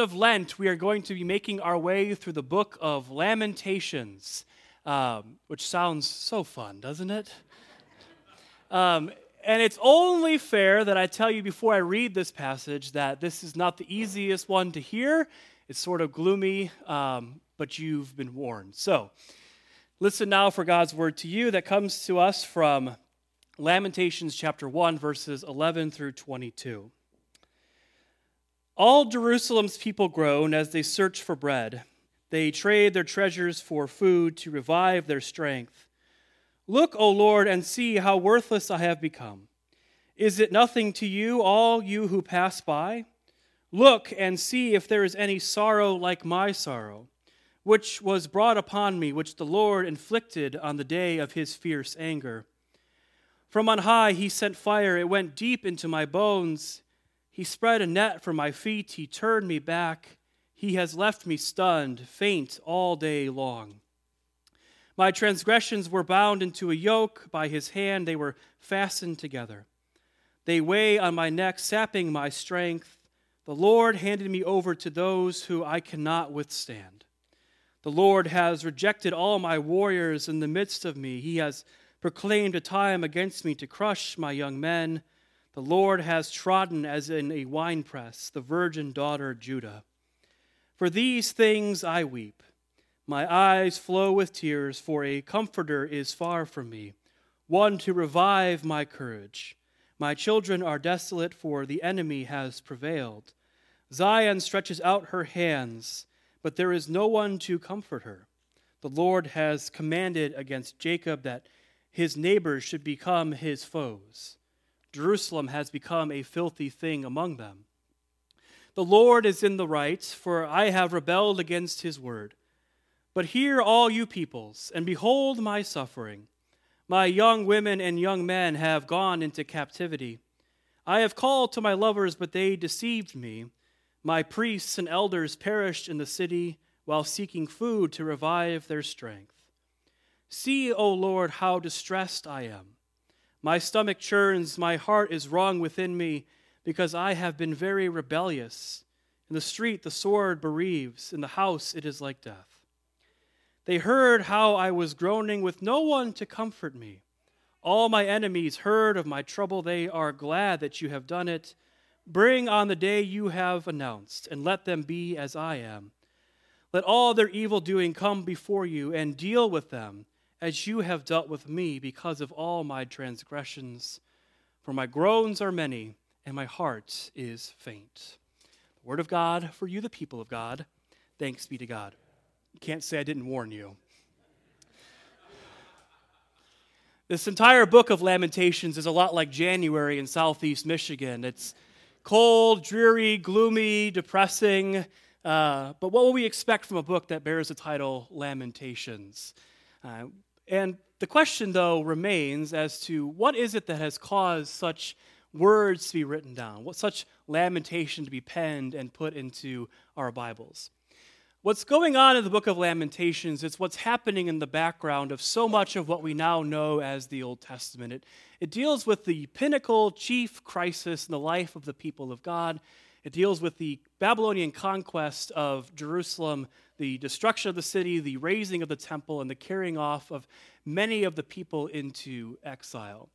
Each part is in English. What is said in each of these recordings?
of Lent, we are going to be making our way through the book of Lamentations, um, which sounds so fun, doesn't it? Um, and it's only fair that I tell you before I read this passage that this is not the easiest one to hear. It's sort of gloomy, um, but you've been warned. So, listen now for God's word to you that comes to us from Lamentations chapter 1, verses 11 through 22. All Jerusalem's people groan as they search for bread. They trade their treasures for food to revive their strength. Look, O Lord, and see how worthless I have become. Is it nothing to you, all you who pass by? Look and see if there is any sorrow like my sorrow, which was brought upon me, which the Lord inflicted on the day of his fierce anger. From on high he sent fire, it went deep into my bones. He spread a net for my feet. He turned me back. He has left me stunned, faint all day long. My transgressions were bound into a yoke. By his hand they were fastened together. They weigh on my neck, sapping my strength. The Lord handed me over to those who I cannot withstand. The Lord has rejected all my warriors in the midst of me. He has proclaimed a time against me to crush my young men. The Lord has trodden as in a winepress the virgin daughter Judah. For these things I weep. My eyes flow with tears, for a comforter is far from me, one to revive my courage. My children are desolate, for the enemy has prevailed. Zion stretches out her hands, but there is no one to comfort her. The Lord has commanded against Jacob that his neighbors should become his foes. Jerusalem has become a filthy thing among them. The Lord is in the right, for I have rebelled against his word. But hear, all you peoples, and behold my suffering. My young women and young men have gone into captivity. I have called to my lovers, but they deceived me. My priests and elders perished in the city while seeking food to revive their strength. See, O Lord, how distressed I am. My stomach churns, my heart is wrong within me, because I have been very rebellious. In the street, the sword bereaves, in the house, it is like death. They heard how I was groaning with no one to comfort me. All my enemies heard of my trouble. They are glad that you have done it. Bring on the day you have announced, and let them be as I am. Let all their evil doing come before you, and deal with them as you have dealt with me because of all my transgressions. For my groans are many, and my heart is faint. The word of God for you, the people of God. Thanks be to God. You can't say I didn't warn you. This entire book of Lamentations is a lot like January in southeast Michigan. It's cold, dreary, gloomy, depressing. Uh, but what will we expect from a book that bears the title Lamentations? Uh, and the question, though, remains as to what is it that has caused such words to be written down, what such lamentation to be penned and put into our Bibles. What's going on in the book of Lamentations is what's happening in the background of so much of what we now know as the Old Testament. It, it deals with the pinnacle, chief crisis in the life of the people of God. It deals with the Babylonian conquest of Jerusalem the destruction of the city, the razing of the temple, and the carrying off of many of the people into exile.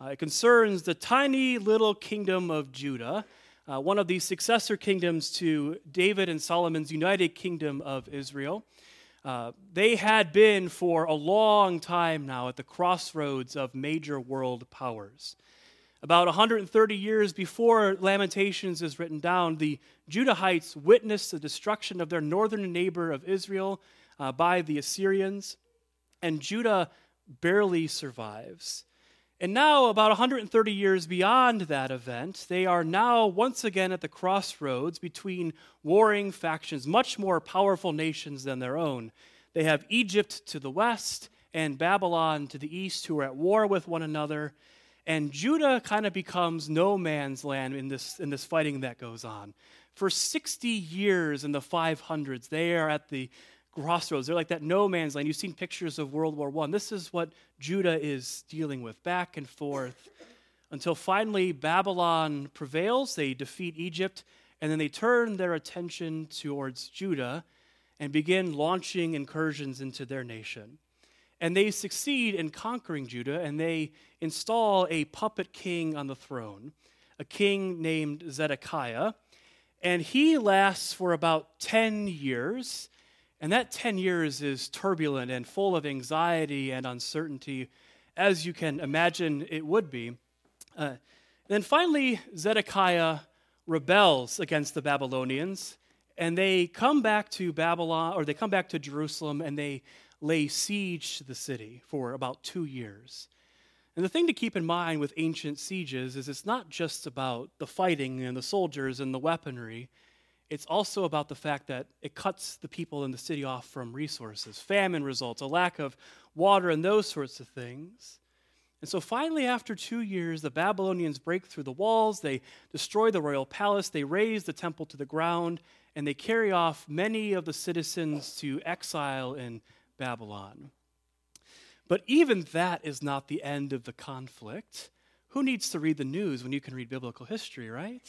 Uh, it concerns the tiny little kingdom of Judah, uh, one of the successor kingdoms to David and Solomon's united kingdom of Israel. Uh, they had been for a long time now at the crossroads of major world powers. About 130 years before Lamentations is written down, the Judahites witnessed the destruction of their northern neighbor of Israel uh, by the Assyrians, and Judah barely survives. And now, about 130 years beyond that event, they are now once again at the crossroads between warring factions, much more powerful nations than their own. They have Egypt to the west and Babylon to the east, who are at war with one another. And Judah kind of becomes no man's land in this, in this fighting that goes on. For 60 years in the 500s, they are at the crossroads. They're like that no man's land. You've seen pictures of World War I. This is what Judah is dealing with, back and forth, until finally Babylon prevails. They defeat Egypt, and then they turn their attention towards Judah and begin launching incursions into their nation. And they succeed in conquering Judah, and they install a puppet king on the throne, a king named Zedekiah. And he lasts for about 10 years. And that 10 years is turbulent and full of anxiety and uncertainty, as you can imagine it would be. Uh, then finally, Zedekiah rebels against the Babylonians, and they come back to Babylon, or they come back to Jerusalem, and they lay siege to the city for about two years. And the thing to keep in mind with ancient sieges is it's not just about the fighting and the soldiers and the weaponry. It's also about the fact that it cuts the people in the city off from resources. Famine results, a lack of water, and those sorts of things. And so finally, after two years, the Babylonians break through the walls, they destroy the royal palace, they raze the temple to the ground, and they carry off many of the citizens to exile in Babylon. But even that is not the end of the conflict. Who needs to read the news when you can read biblical history, right?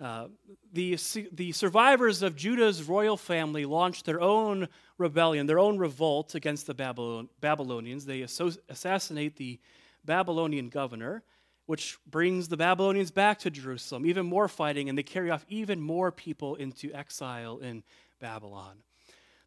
Uh, the, the survivors of Judah's royal family launched their own rebellion, their own revolt against the Babylon, Babylonians. They assassinate the Babylonian governor, which brings the Babylonians back to Jerusalem, even more fighting, and they carry off even more people into exile in Babylon.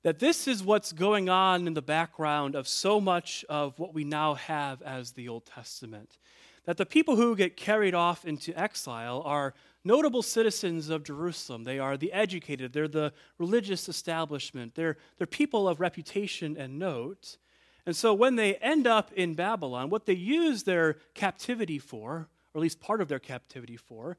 That this is what's going on in the background of so much of what we now have as the Old Testament. That the people who get carried off into exile are notable citizens of Jerusalem. They are the educated, they're the religious establishment, they're, they're people of reputation and note. And so when they end up in Babylon, what they use their captivity for, or at least part of their captivity for,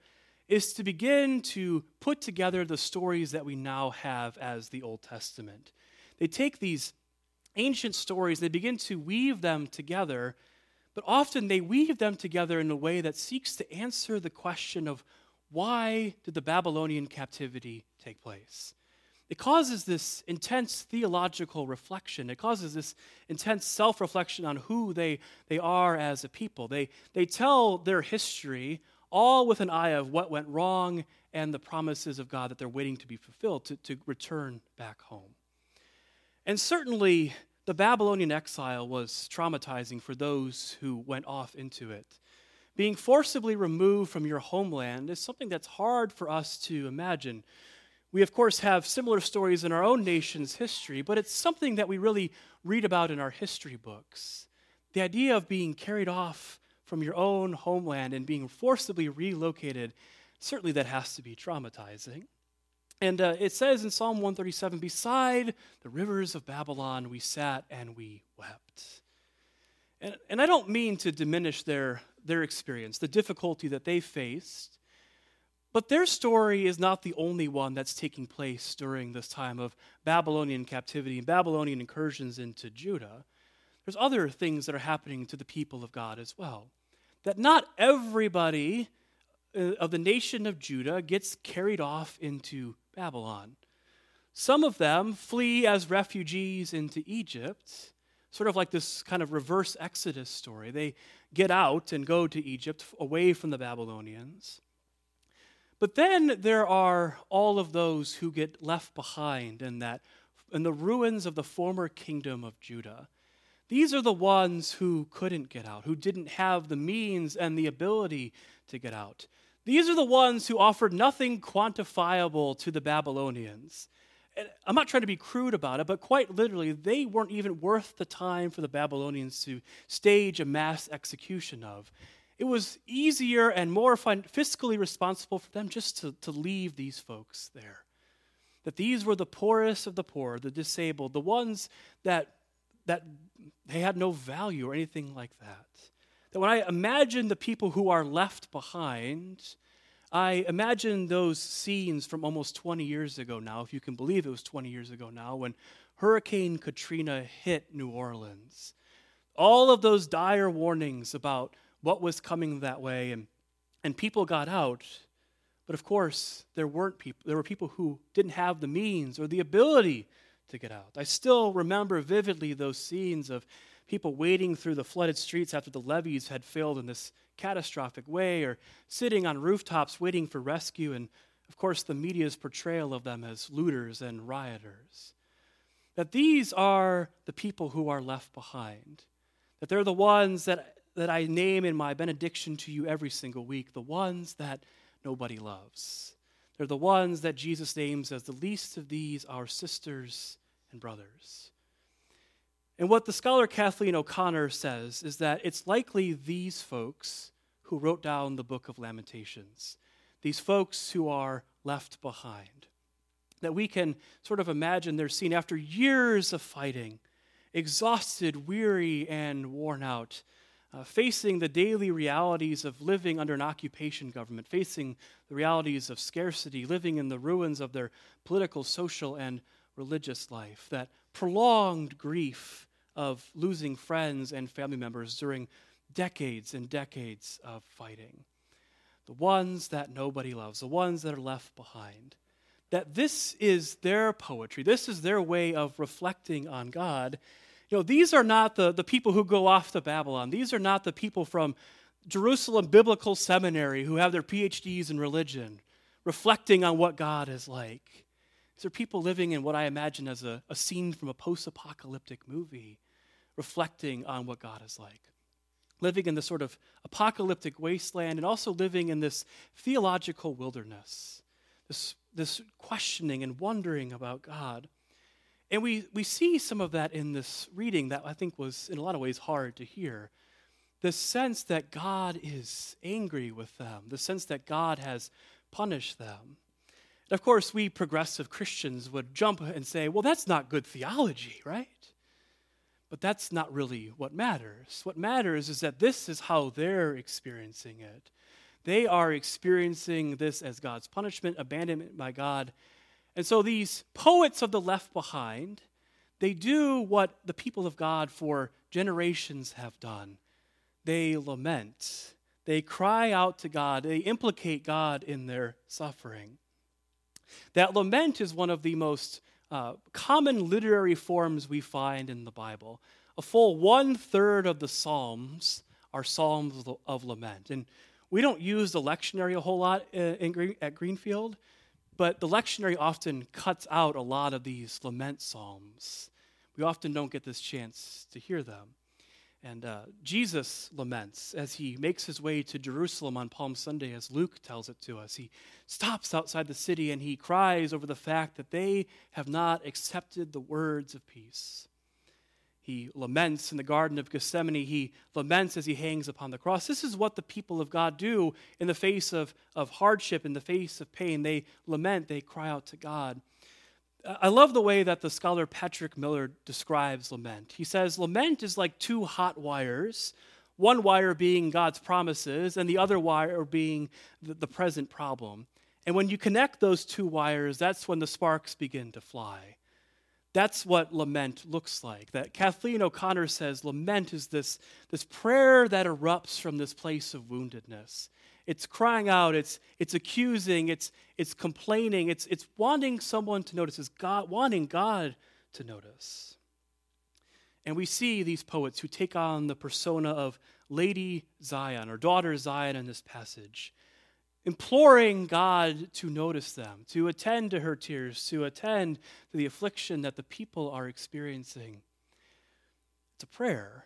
is to begin to put together the stories that we now have as the Old Testament. They take these ancient stories, they begin to weave them together, but often they weave them together in a way that seeks to answer the question of why did the Babylonian captivity take place? it causes this intense theological reflection. It causes this intense self reflection on who they, they are as a people. They, they tell their history all with an eye of what went wrong and the promises of God that they're waiting to be fulfilled to, to return back home. And certainly, the Babylonian exile was traumatizing for those who went off into it. Being forcibly removed from your homeland is something that's hard for us to imagine. We, of course, have similar stories in our own nation's history, but it's something that we really read about in our history books. The idea of being carried off from your own homeland and being forcibly relocated, certainly that has to be traumatizing. And uh, it says in Psalm 137 Beside the rivers of Babylon, we sat and we wept. And, and I don't mean to diminish their, their experience, the difficulty that they faced. But their story is not the only one that's taking place during this time of Babylonian captivity and Babylonian incursions into Judah. There's other things that are happening to the people of God as well. That not everybody uh, of the nation of Judah gets carried off into Babylon. Some of them flee as refugees into Egypt, sort of like this kind of reverse Exodus story. They get out and go to Egypt away from the Babylonians. But then there are all of those who get left behind in that in the ruins of the former kingdom of Judah. These are the ones who couldn't get out, who didn't have the means and the ability to get out. These are the ones who offered nothing quantifiable to the Babylonians. And I'm not trying to be crude about it, but quite literally, they weren't even worth the time for the Babylonians to stage a mass execution of it was easier and more fiscally responsible for them just to, to leave these folks there. That these were the poorest of the poor, the disabled, the ones that, that they had no value or anything like that. That when I imagine the people who are left behind, I imagine those scenes from almost 20 years ago now, if you can believe it was 20 years ago now, when Hurricane Katrina hit New Orleans. All of those dire warnings about what was coming that way, and, and people got out. But of course, there weren't people, there were people who didn't have the means or the ability to get out. I still remember vividly those scenes of people wading through the flooded streets after the levees had failed in this catastrophic way, or sitting on rooftops waiting for rescue. And of course, the media's portrayal of them as looters and rioters. That these are the people who are left behind. That they're the ones that, that I name in my benediction to you every single week, the ones that nobody loves. They're the ones that Jesus names as the least of these, our sisters and brothers. And what the scholar Kathleen O'Connor says is that it's likely these folks who wrote down the book of Lamentations, these folks who are left behind, that we can sort of imagine their scene after years of fighting, exhausted, weary, and worn out uh, facing the daily realities of living under an occupation government, facing the realities of scarcity, living in the ruins of their political, social, and religious life, that prolonged grief of losing friends and family members during decades and decades of fighting. The ones that nobody loves, the ones that are left behind. That this is their poetry, this is their way of reflecting on God you know, these are not the, the people who go off to Babylon. These are not the people from Jerusalem Biblical Seminary who have their PhDs in religion, reflecting on what God is like. These are people living in what I imagine as a, a scene from a post apocalyptic movie, reflecting on what God is like. Living in this sort of apocalyptic wasteland and also living in this theological wilderness, this, this questioning and wondering about God. And we, we see some of that in this reading that I think was, in a lot of ways, hard to hear. The sense that God is angry with them, the sense that God has punished them. Of course, we progressive Christians would jump and say, well, that's not good theology, right? But that's not really what matters. What matters is that this is how they're experiencing it. They are experiencing this as God's punishment, abandonment by God, and so these poets of the left behind, they do what the people of God for generations have done. They lament. They cry out to God. They implicate God in their suffering. That lament is one of the most uh, common literary forms we find in the Bible. A full one third of the Psalms are Psalms of lament. And we don't use the lectionary a whole lot uh, in, at Greenfield but the lectionary often cuts out a lot of these lament psalms. We often don't get this chance to hear them. And uh, Jesus laments as he makes his way to Jerusalem on Palm Sunday, as Luke tells it to us. He stops outside the city and he cries over the fact that they have not accepted the words of peace. He laments in the Garden of Gethsemane. He laments as he hangs upon the cross. This is what the people of God do in the face of, of hardship, in the face of pain. They lament, they cry out to God. I love the way that the scholar Patrick Miller describes lament. He says, Lament is like two hot wires, one wire being God's promises, and the other wire being the, the present problem. And when you connect those two wires, that's when the sparks begin to fly. That's what lament looks like. That Kathleen O'Connor says lament is this, this prayer that erupts from this place of woundedness. It's crying out, it's, it's accusing, it's, it's complaining, it's, it's wanting someone to notice, it's God, wanting God to notice. And we see these poets who take on the persona of Lady Zion or Daughter Zion in this passage imploring God to notice them, to attend to her tears, to attend to the affliction that the people are experiencing. It's a prayer.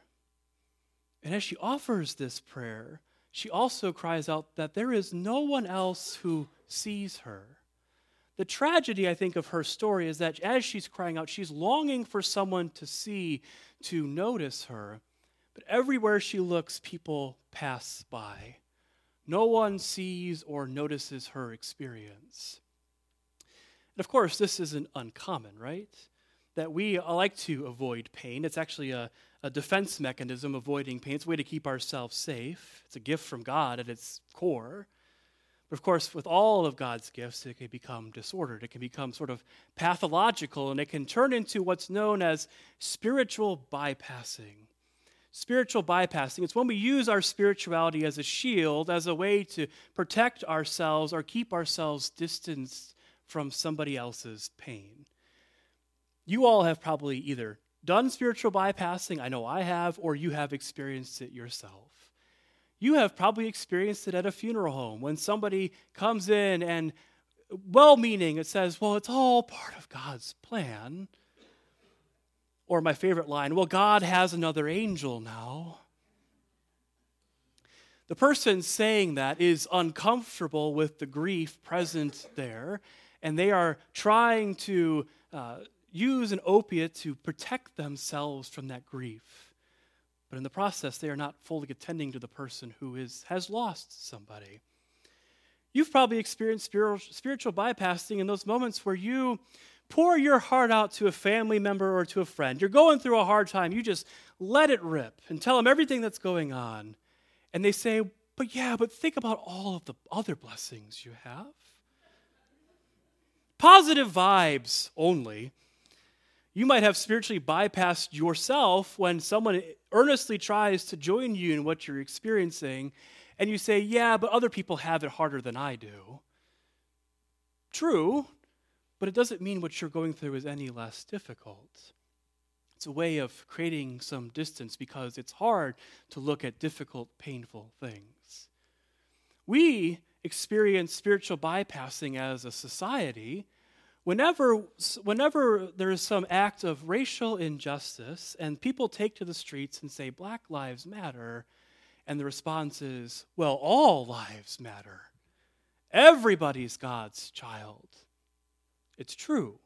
And as she offers this prayer, she also cries out that there is no one else who sees her. The tragedy, I think, of her story is that as she's crying out, she's longing for someone to see, to notice her. But everywhere she looks, people pass by. No one sees or notices her experience. And of course, this isn't uncommon, right? That we like to avoid pain. It's actually a, a defense mechanism, avoiding pain. It's a way to keep ourselves safe. It's a gift from God at its core. But of course, with all of God's gifts, it can become disordered. It can become sort of pathological, and it can turn into what's known as spiritual bypassing spiritual bypassing. It's when we use our spirituality as a shield, as a way to protect ourselves or keep ourselves distanced from somebody else's pain. You all have probably either done spiritual bypassing, I know I have, or you have experienced it yourself. You have probably experienced it at a funeral home when somebody comes in and well meaning, it says, well, it's all part of God's plan. Or my favorite line, well, God has another angel now. The person saying that is uncomfortable with the grief present there, and they are trying to uh, use an opiate to protect themselves from that grief. But in the process, they are not fully attending to the person who is, has lost somebody. You've probably experienced spiritual bypassing in those moments where you pour your heart out to a family member or to a friend. You're going through a hard time. You just let it rip and tell them everything that's going on. And they say, But yeah, but think about all of the other blessings you have. Positive vibes only. You might have spiritually bypassed yourself when someone earnestly tries to join you in what you're experiencing, and you say, Yeah, but other people have it harder than I do. True, but it doesn't mean what you're going through is any less difficult. It's a way of creating some distance because it's hard to look at difficult, painful things. We experience spiritual bypassing as a society Whenever, whenever there is some act of racial injustice and people take to the streets and say, Black Lives Matter, and the response is, Well, all lives matter. Everybody's God's child. It's true,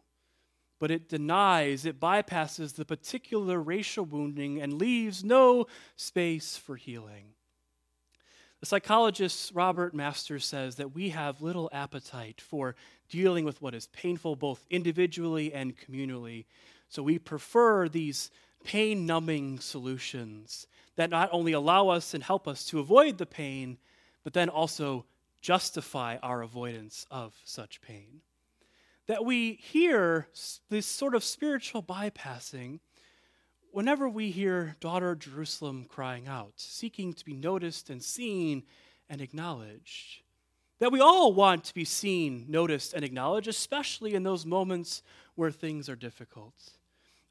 but it denies, it bypasses the particular racial wounding and leaves no space for healing. The psychologist Robert Masters says that we have little appetite for dealing with what is painful both individually and communally. So we prefer these pain numbing solutions that not only allow us and help us to avoid the pain, but then also justify our avoidance of such pain. That we hear this sort of spiritual bypassing whenever we hear Daughter Jerusalem crying out, seeking to be noticed and seen and acknowledged. That we all want to be seen, noticed, and acknowledged, especially in those moments where things are difficult.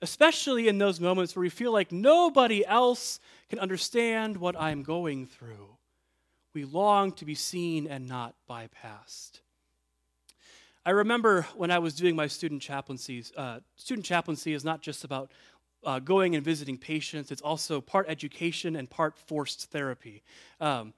Especially in those moments where we feel like nobody else can understand what I'm going through. We long to be seen and not bypassed. I remember when I was doing my student chaplaincies, uh, student chaplaincy is not just about uh, going and visiting patients. It's also part education and part forced therapy. Um,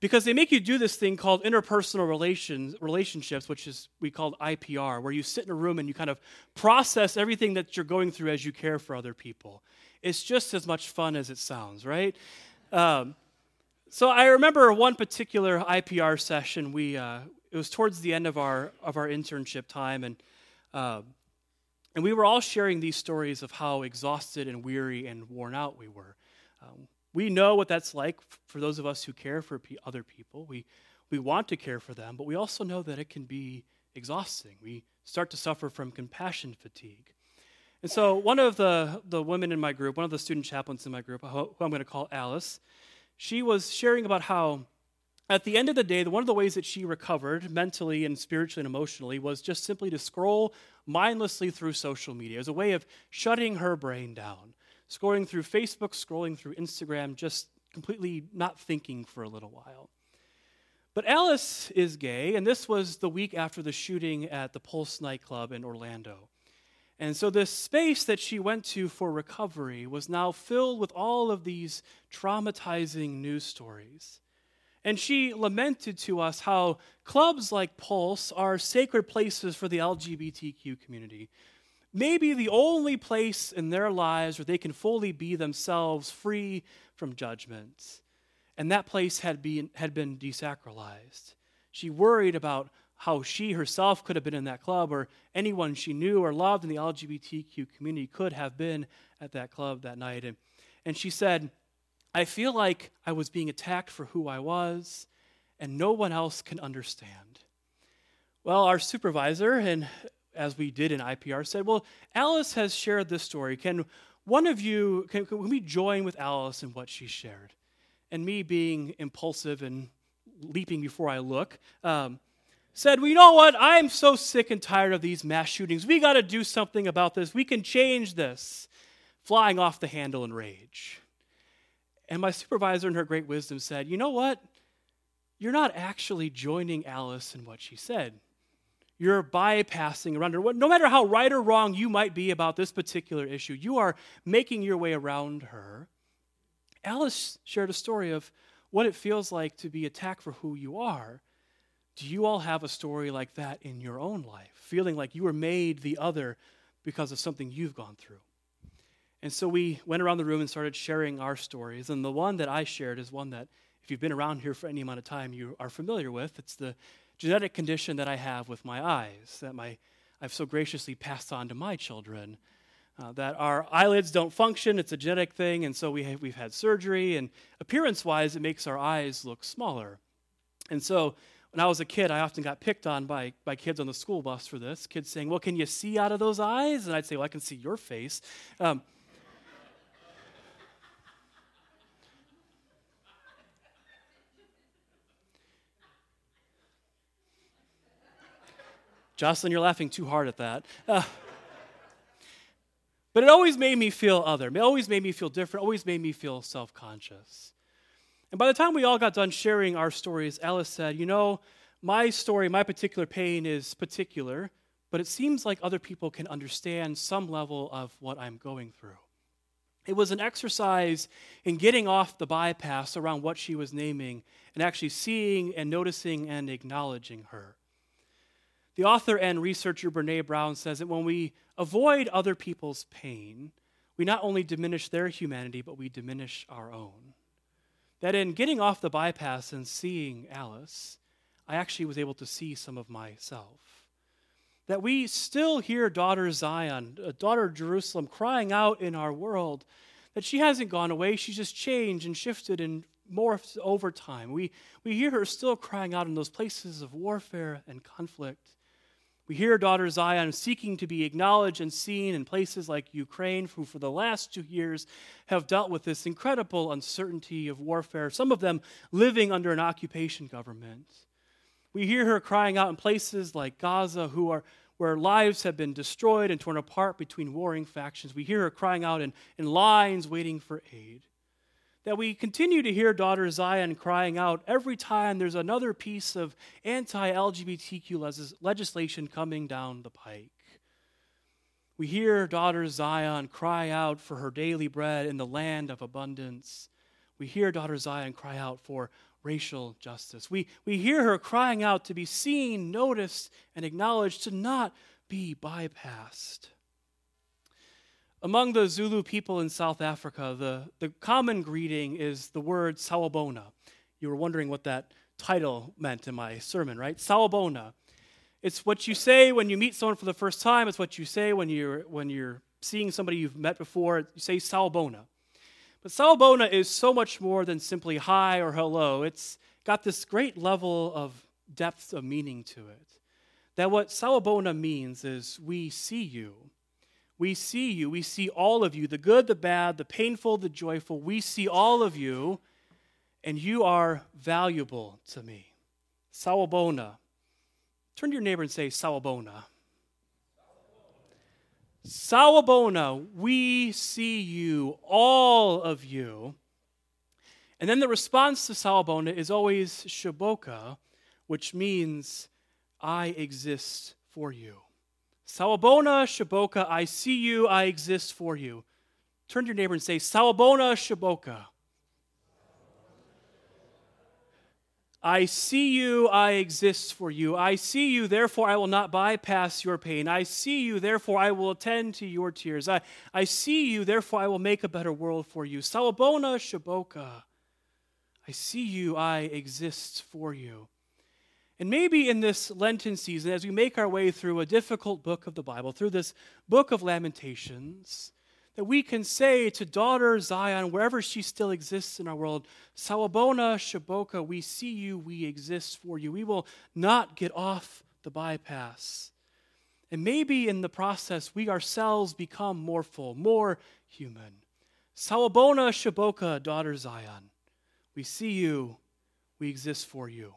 because they make you do this thing called interpersonal relations, relationships, which is we call IPR, where you sit in a room and you kind of process everything that you're going through as you care for other people. It's just as much fun as it sounds, right? Um, so I remember one particular IPR session. We uh, it was towards the end of our of our internship time, and uh, and we were all sharing these stories of how exhausted and weary and worn out we were. Um, we know what that's like for those of us who care for other people. We, we want to care for them, but we also know that it can be exhausting. We start to suffer from compassion fatigue. And so, one of the, the women in my group, one of the student chaplains in my group, who I'm going to call Alice, she was sharing about how at the end of the day, one of the ways that she recovered mentally and spiritually and emotionally was just simply to scroll mindlessly through social media as a way of shutting her brain down, scrolling through Facebook, scrolling through Instagram, just completely not thinking for a little while. But Alice is gay, and this was the week after the shooting at the Pulse nightclub in Orlando. And so, this space that she went to for recovery was now filled with all of these traumatizing news stories. And she lamented to us how clubs like Pulse are sacred places for the LGBTQ community. Maybe the only place in their lives where they can fully be themselves, free from judgment. And that place had been, had been desacralized. She worried about how she herself could have been in that club, or anyone she knew or loved in the LGBTQ community could have been at that club that night. And, and she said, I feel like I was being attacked for who I was, and no one else can understand. Well, our supervisor, and as we did in IPR, said, Well, Alice has shared this story. Can one of you, can, can we join with Alice in what she shared? And me being impulsive and leaping before I look, um, said, Well, you know what? I'm so sick and tired of these mass shootings. We got to do something about this. We can change this. Flying off the handle in rage. And my supervisor, in her great wisdom, said, You know what? you're not actually joining Alice in what she said. You're bypassing around her. No matter how right or wrong you might be about this particular issue, you are making your way around her. Alice shared a story of what it feels like to be attacked for who you are. Do you all have a story like that in your own life? Feeling like you were made the other because of something you've gone through? And so we went around the room and started sharing our stories. And the one that I shared is one that, if you've been around here for any amount of time, you are familiar with. It's the genetic condition that I have with my eyes that my, I've so graciously passed on to my children. Uh, that our eyelids don't function, it's a genetic thing, and so we have, we've had surgery, and appearance wise, it makes our eyes look smaller. And so when I was a kid, I often got picked on by, by kids on the school bus for this. Kids saying, Well, can you see out of those eyes? And I'd say, Well, I can see your face. Um, Jocelyn, you're laughing too hard at that. Uh, but it always made me feel other. It always made me feel different, always made me feel self conscious. And by the time we all got done sharing our stories, Alice said, You know, my story, my particular pain is particular, but it seems like other people can understand some level of what I'm going through. It was an exercise in getting off the bypass around what she was naming and actually seeing and noticing and acknowledging her. The author and researcher Brene Brown says that when we avoid other people's pain, we not only diminish their humanity, but we diminish our own. That in getting off the bypass and seeing Alice, I actually was able to see some of myself. That we still hear daughter Zion, uh, daughter Jerusalem, crying out in our world that she hasn't gone away, she's just changed and shifted and morphed over time. We, we hear her still crying out in those places of warfare and conflict. We hear daughter Zion seeking to be acknowledged and seen in places like Ukraine, who for the last two years have dealt with this incredible uncertainty of warfare, some of them living under an occupation government. We hear her crying out in places like Gaza, who are, where lives have been destroyed and torn apart between warring factions. We hear her crying out in, in lines waiting for aid that we continue to hear daughter Zion crying out every time there's another piece of anti LGBTQ legislation coming down the pike. We hear daughter Zion cry out for her daily bread in the land of abundance. We hear daughter Zion cry out for racial justice. We, we hear her crying out to be seen, noticed, and acknowledged, to not be bypassed. Among the Zulu people in South Africa, the, the common greeting is the word sawubona. You were wondering what that title meant in my sermon, right? Sawubona. It's what you say when you meet someone for the first time. It's what you say when you're, when you're seeing somebody you've met before. You say sawubona. But sawubona is so much more than simply hi or hello. It's got this great level of depth of meaning to it. That what sawubona means is we see you we see you. We see all of you the good, the bad, the painful, the joyful. We see all of you, and you are valuable to me. Sawubona. Turn to your neighbor and say, Sawubona. Sawubona, we see you, all of you. And then the response to Sawubona is always Shiboka, which means I exist for you. Sawubona Shiboka, I see you, I exist for you. Turn to your neighbor and say, Sawubona Shiboka. I see you, I exist for you. I see you, therefore I will not bypass your pain. I see you, therefore I will attend to your tears. I, I see you, therefore I will make a better world for you. Sawubona Shiboka. I see you, I exist for you. And maybe in this Lenten season, as we make our way through a difficult book of the Bible, through this book of Lamentations, that we can say to daughter Zion, wherever she still exists in our world, Sawubona Shiboka, we see you, we exist for you. We will not get off the bypass. And maybe in the process, we ourselves become more full, more human. Sawubona Shiboka, daughter Zion, we see you, we exist for you.